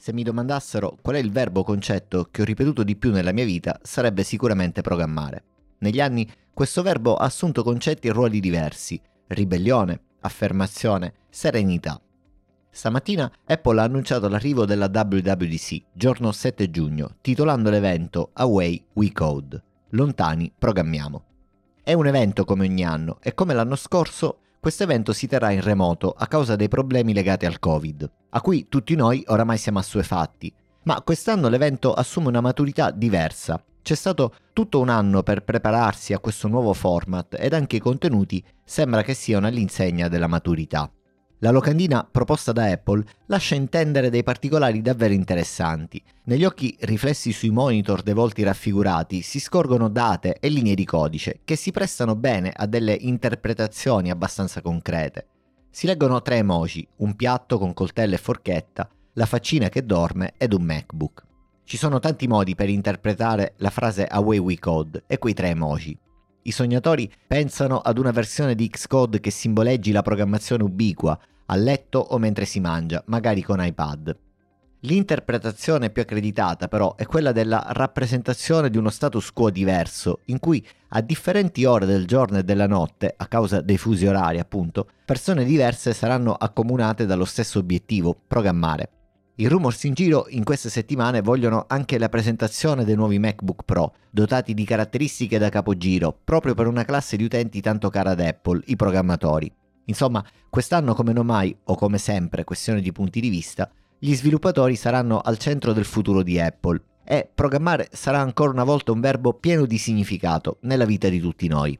Se mi domandassero qual è il verbo concetto che ho ripetuto di più nella mia vita, sarebbe sicuramente programmare. Negli anni questo verbo ha assunto concetti e ruoli diversi, ribellione, affermazione, serenità. Stamattina Apple ha annunciato l'arrivo della WWDC, giorno 7 giugno, titolando l'evento Away We Code. Lontani programmiamo. È un evento come ogni anno e come l'anno scorso questo evento si terrà in remoto a causa dei problemi legati al Covid, a cui tutti noi oramai siamo assuefatti. Ma quest'anno l'evento assume una maturità diversa. C'è stato tutto un anno per prepararsi a questo nuovo format ed anche i contenuti sembra che siano all'insegna della maturità. La locandina proposta da Apple lascia intendere dei particolari davvero interessanti. Negli occhi riflessi sui monitor dei volti raffigurati si scorgono date e linee di codice che si prestano bene a delle interpretazioni abbastanza concrete. Si leggono tre emoji, un piatto con coltello e forchetta, la faccina che dorme ed un MacBook. Ci sono tanti modi per interpretare la frase Away We Code e quei tre emoji. I sognatori pensano ad una versione di Xcode che simboleggi la programmazione ubiqua, a letto o mentre si mangia, magari con iPad. L'interpretazione più accreditata però è quella della rappresentazione di uno status quo diverso, in cui a differenti ore del giorno e della notte, a causa dei fusi orari appunto, persone diverse saranno accomunate dallo stesso obiettivo, programmare. I rumors in giro in queste settimane vogliono anche la presentazione dei nuovi MacBook Pro, dotati di caratteristiche da capogiro, proprio per una classe di utenti tanto cara ad Apple, i programmatori. Insomma, quest'anno come non mai, o come sempre, questione di punti di vista, gli sviluppatori saranno al centro del futuro di Apple e programmare sarà ancora una volta un verbo pieno di significato nella vita di tutti noi.